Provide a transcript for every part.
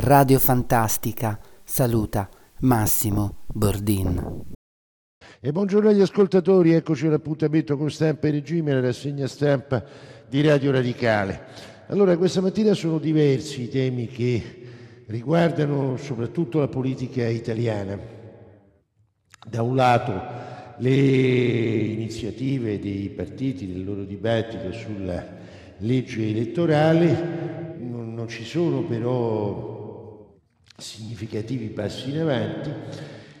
Radio Fantastica saluta Massimo Bordin. E buongiorno agli ascoltatori, eccoci all'appuntamento con Stampa e Regime, la rassegna stampa di Radio Radicale. Allora, questa mattina sono diversi i temi che riguardano soprattutto la politica italiana. Da un lato le iniziative dei partiti, del loro dibattito sulla legge elettorale, non, non ci sono però significativi passi in avanti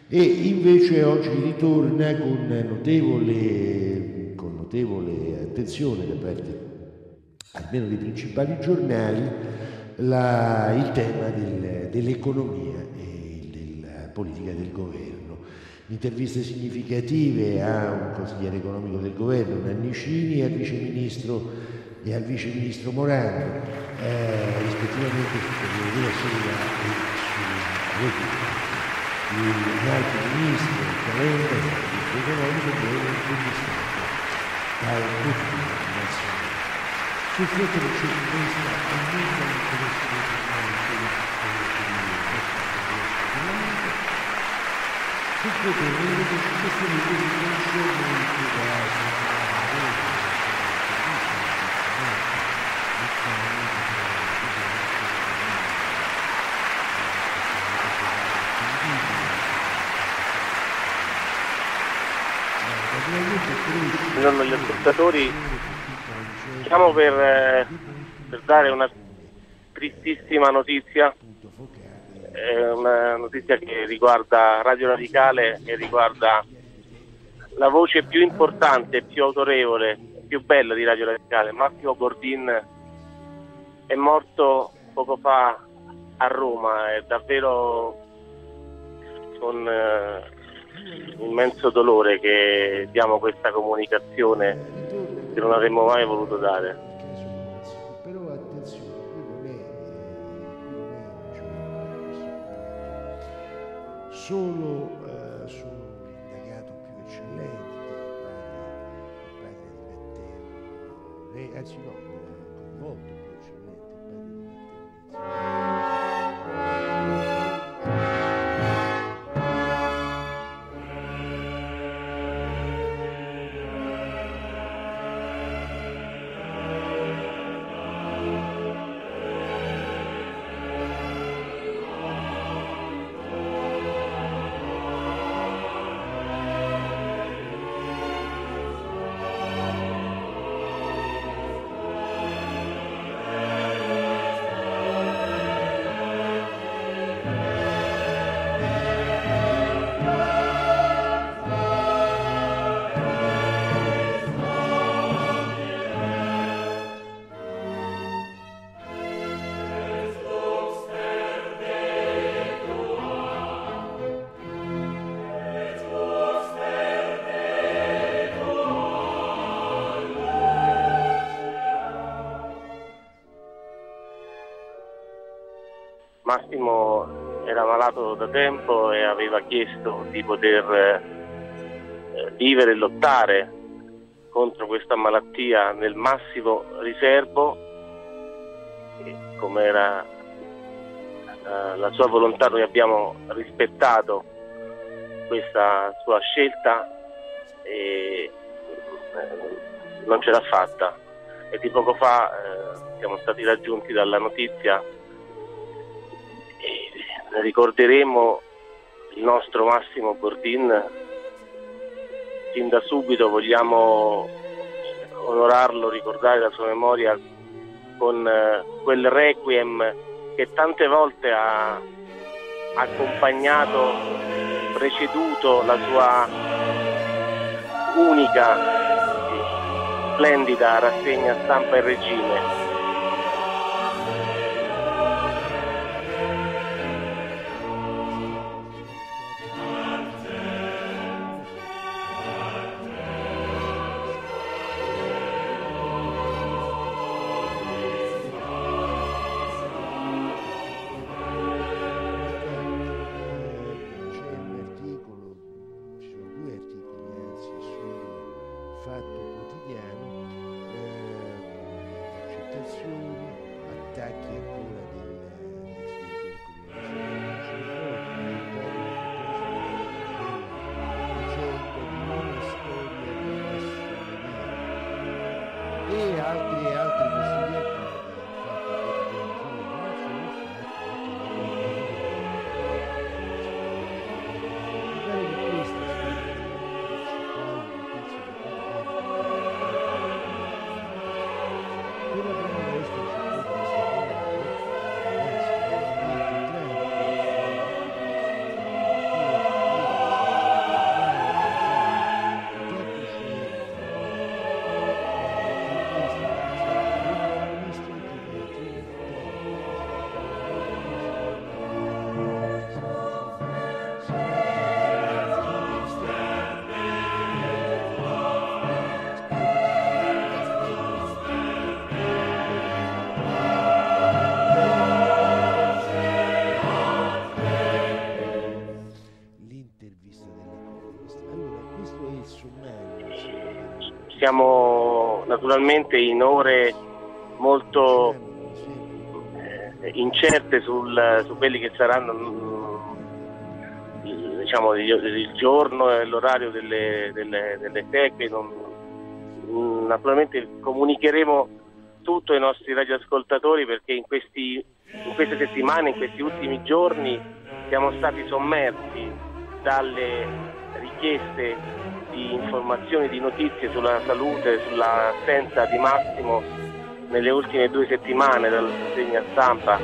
e invece oggi ritorna con notevole, con notevole attenzione da parte almeno dei principali giornali la, il tema del, dell'economia e della politica del governo. Interviste significative a un consigliere economico del governo, Nannicini, al viceministro e al viceministro Morano, eh, rispettivamente e su Repubblica un altro ministro, Calenda, il economico, viene intervistato dal pubblico nazionale. Sul fronte del centro-destra è molto interesse sul fronte delle questioni di riconosciamo il Buongiorno agli ascoltatori, siamo per, eh, per dare una tristissima notizia, è una notizia che riguarda Radio Radicale e riguarda la voce più importante, più autorevole, più bella di Radio Radicale, Massimo Bordin è morto poco fa a Roma, è davvero con eh, immenso dolore che diamo questa comunicazione che non avremmo mai voluto dare. Però attenzione, qui non è, solo eh, sull'indagato più eccellente, il padre, il padre di Matteo, anzi no, Massimo era malato da tempo e aveva chiesto di poter eh, vivere e lottare contro questa malattia nel massimo riservo come era eh, la sua volontà noi abbiamo rispettato questa sua scelta e eh, non ce l'ha fatta. E di poco fa siamo stati raggiunti dalla notizia ricorderemo il nostro Massimo Bordin fin da subito vogliamo onorarlo, ricordare la sua memoria con eh, quel requiem che tante volte ha accompagnato, preceduto la sua unica, splendida rassegna stampa e regime. Siamo naturalmente in ore molto eh, incerte sul, su quelli che saranno mm, diciamo, il giorno e l'orario delle, delle, delle teche. Non, mm, naturalmente comunicheremo tutto ai nostri radioascoltatori perché in, questi, in queste settimane, in questi ultimi giorni siamo stati sommersi dalle richieste di informazioni, di notizie sulla salute, sull'assenza di Massimo nelle ultime due settimane dalla segna stampa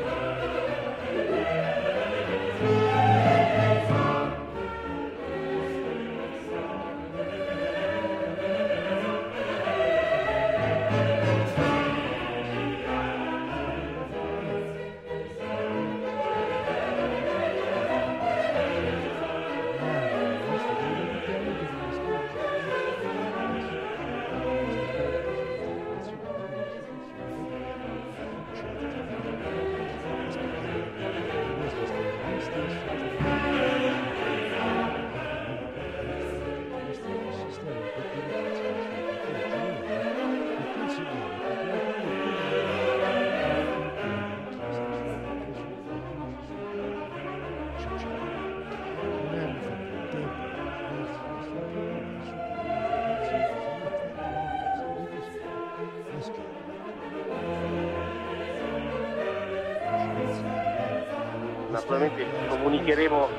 comunicheremo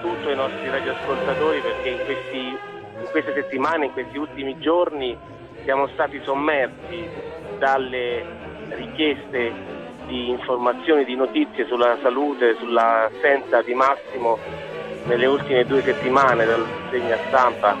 tutto ai nostri radioascoltatori perché in, questi, in queste settimane, in questi ultimi giorni siamo stati sommersi dalle richieste di informazioni, di notizie sulla salute, sull'assenza di Massimo nelle ultime due settimane dal segna stampa.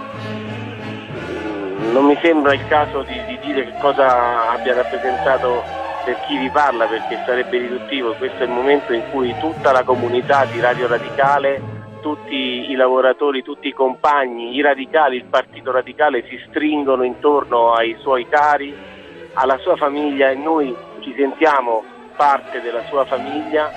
Non mi sembra il caso di, di dire che cosa abbia rappresentato per chi vi parla perché sarebbe riduttivo, questo è il momento in cui tutta la comunità di Radio Radicale, tutti i lavoratori, tutti i compagni, i radicali, il partito radicale si stringono intorno ai suoi cari, alla sua famiglia e noi ci sentiamo parte della sua famiglia.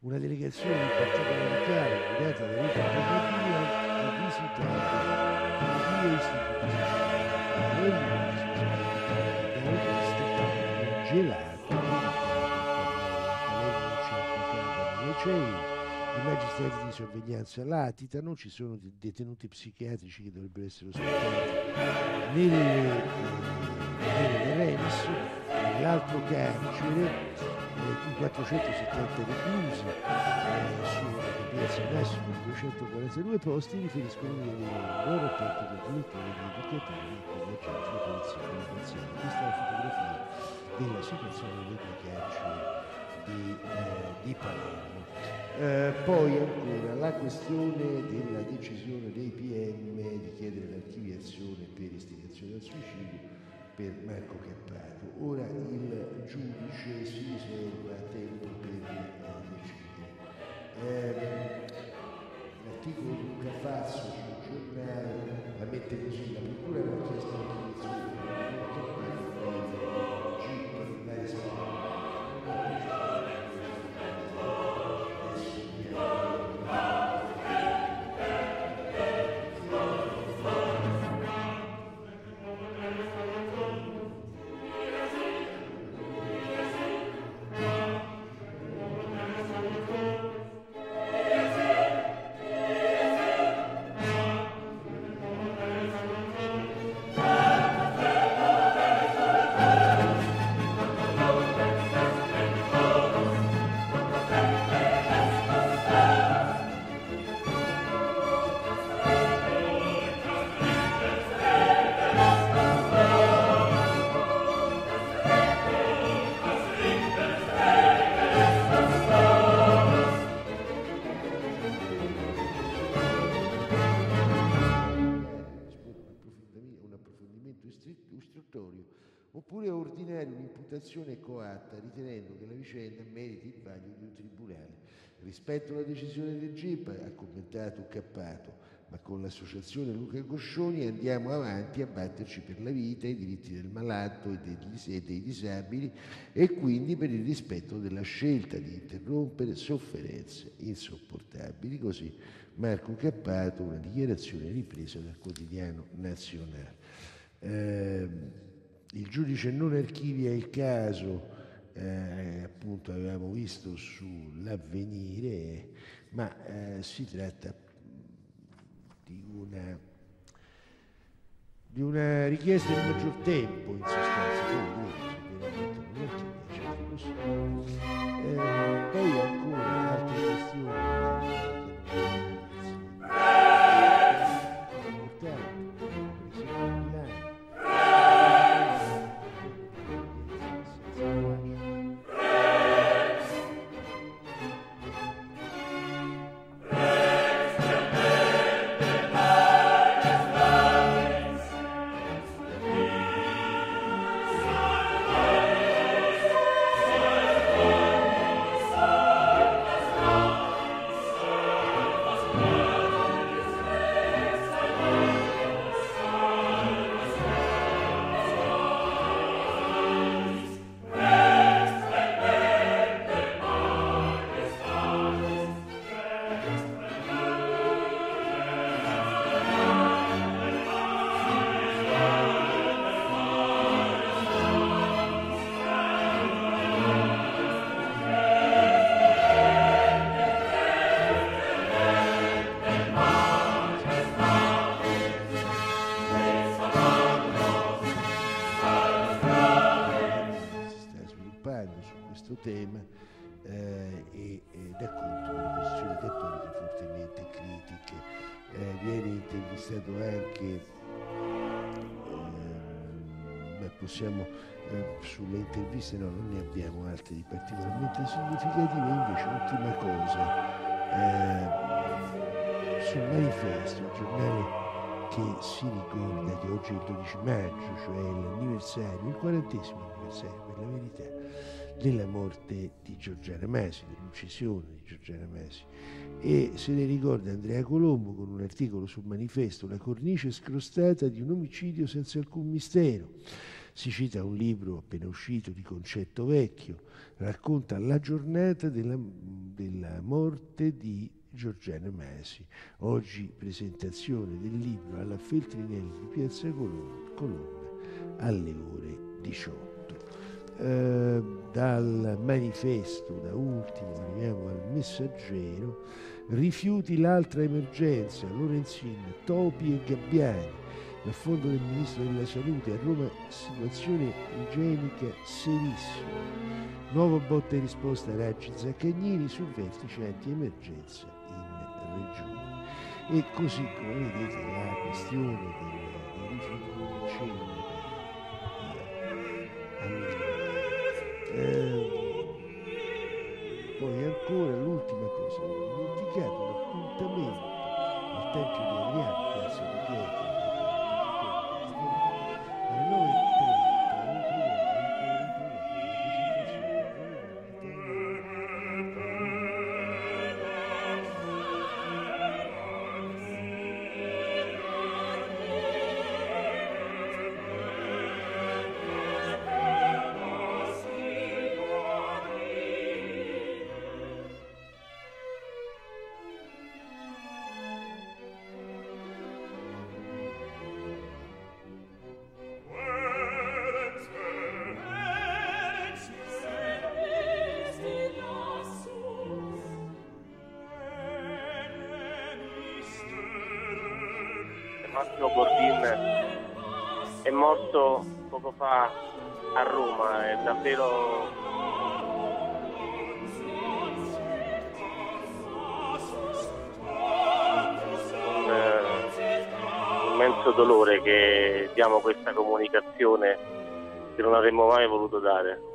Una delegazione del Partito di sorveglianza latitano, ci sono detenuti psichiatrici che dovrebbero essere ospitati. Nelle, nelle REMS, nell'altro carcere in 470 reclusi eh, su piazza massimo di 242 posti riferiscono di buon rapporto con il direttore degli educatori e con gli agenti di polizia. Penitenziaria. Questa è la fotografia della situazione delle carceri di, eh, di Palermo. Eh, poi ancora la questione della decisione dei PM di chiedere l'archiviazione per istigazione al suicidio per Marco Cappato. Ora il giudice si riserva tempo per eh, decidere. Eh, l'articolo di Luca Fazzo sul giornale la mette così, la procura non ha chiesto il vaglio di un tribunale. Rispetto alla decisione del GIP, ha commentato Cappato, ma con l'associazione Luca Coscioni andiamo avanti a batterci per la vita, i diritti del malato e dei, dei disabili e quindi per il rispetto della scelta di interrompere sofferenze insopportabili. Così Marco Cappato, una dichiarazione ripresa dal quotidiano nazionale. Eh, il giudice non archivia il caso, eh, appunto avevamo visto sull'avvenire, ma eh, si tratta di una, di una richiesta di maggior tempo, in sostanza, eh, poi ancora altre questioni. Possiamo eh, sulle interviste no, non ne abbiamo altre di particolarmente significative, invece ultima cosa, eh, sul manifesto, il giornale che si ricorda che oggi è il 12 maggio, cioè l'anniversario, il quarantesimo anniversario per la verità, della morte di Giorgiana Masi, dell'uccisione di Giorgiana Masi. E se ne ricorda Andrea Colombo con un articolo sul manifesto La cornice scrostata di un omicidio senza alcun mistero. Si cita un libro appena uscito di Concetto Vecchio, racconta la giornata della, della morte di Giorgiana Masi. Oggi presentazione del libro alla Feltrinelli di Piazza Colonna alle ore 18. Eh, dal manifesto, da ultimo, arriviamo al messaggero, rifiuti l'altra emergenza, Lorenzin, Topi e Gabbiani, l'affondo del Ministro della Salute, a Roma situazione igienica serissima, nuova botta e risposta Raggi Zaccagnini sul vertice anti-emergenza in Regione. E così come vedete la questione del ancora l'ultima cosa, ho dimenticato l'appuntamento al Tempio di Massimo Bordin è morto poco fa a Roma, è davvero un, un immenso dolore che diamo questa comunicazione che non avremmo mai voluto dare.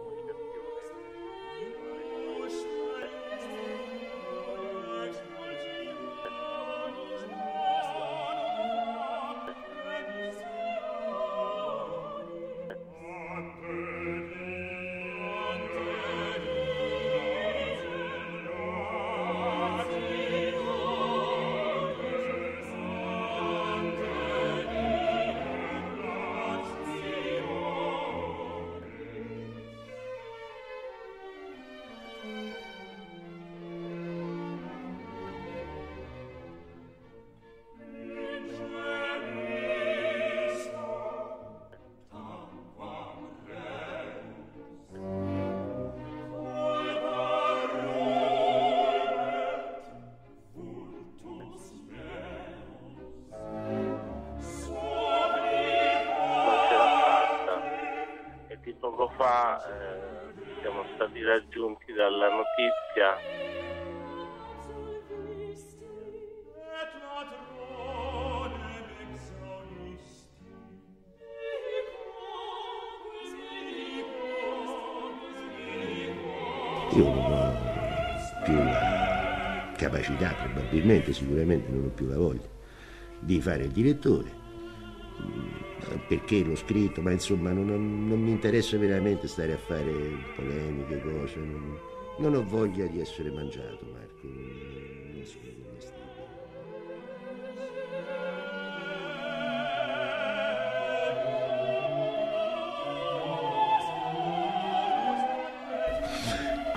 Capacità, probabilmente, sicuramente non ho più la voglia di fare il direttore mm, perché l'ho scritto, ma insomma non, non, mi interessa veramente stare a fare polemiche, cose, non, non ho voglia di essere mangiato Marco, non sono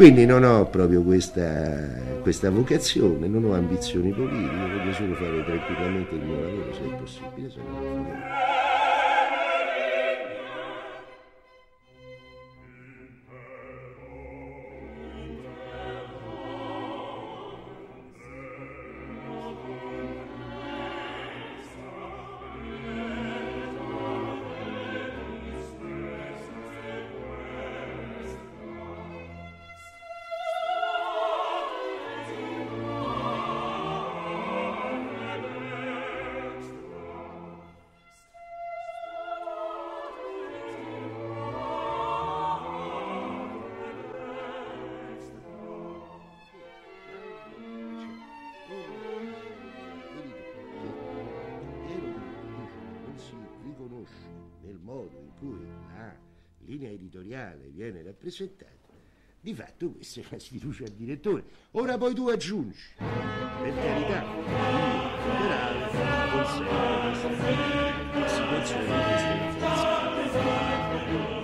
Quindi non ho proprio questa, questa, vocazione, non ho ambizioni politiche, voglio solo fare tranquillamente il mio lavoro se è possibile, se no non linea editoriale viene rappresentata, di fatto questa è la sfiducia al direttore. Ora poi tu aggiungi, per carità, liberale consente questa situazione di questa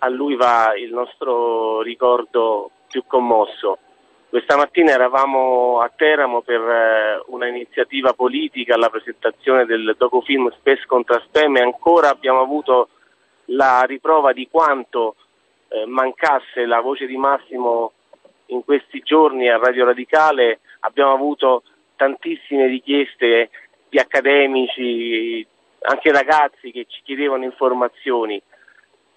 a lui va il nostro ricordo più commosso. Questa mattina eravamo a Teramo per eh, una iniziativa politica alla presentazione del docufilm Spes contra Spam e ancora abbiamo avuto la riprova di quanto eh, mancasse la voce di Massimo in questi giorni a Radio Radicale. Abbiamo avuto tantissime richieste di accademici, anche ragazzi che ci chiedevano informazioni.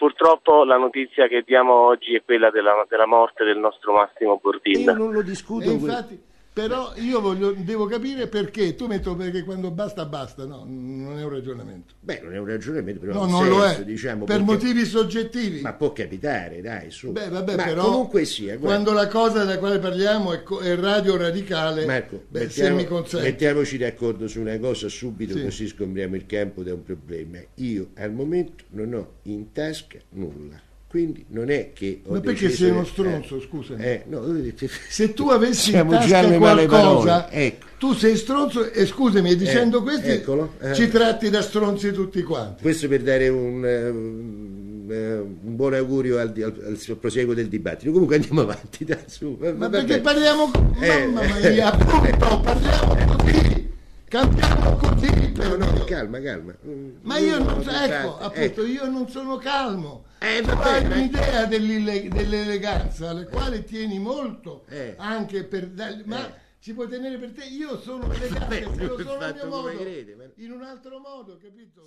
Purtroppo la notizia che diamo oggi è quella della, della morte del nostro Massimo Bordin. Io non lo discuto. infatti, però io voglio, devo capire perché tu metto perché quando basta basta, no, non è un ragionamento. Beh, non è un ragionamento, però no, non senso, lo è, diciamo, per motivi soggettivi. Ma può capitare, dai, su. Beh, vabbè, Ma però comunque sia, guarda. quando la cosa della quale parliamo è, co- è radio radicale, Marco, beh, mettiamo- se mi consenti. mettiamoci d'accordo su una cosa subito, Sì. così scompriamo il campo da un problema. Io al momento non ho in tasca nulla. Quindi non è che Ma perché sei uno che- stronzo, eh, scusami. eh, no, Se tu avessi in tasca qualcosa. Ecco. tu sei stronzo e scusami, dicendo Eh, questo eccolo, eh. ci tratti da stronzi tutti quanti. Questo per dare un, eh, un, eh, buon augurio al, al- al proseguo del dibattito. Comunque andiamo avanti. Dai, su. Ma va perché parliamo, Eh, mamma eh, mia, appunto, parliamo cambiamo così. No, no, calma, calma. Ma io non, ecco, appunto, ecco. io non sono calmo. Eh, Tu vabbè, hai un'idea dell'eleganza, alle quale tieni molto, Eh. anche per dargli- ma Eh. ci puoi tenere per te, io sono elegante, se lo sono a mio modo, in un altro modo, capito?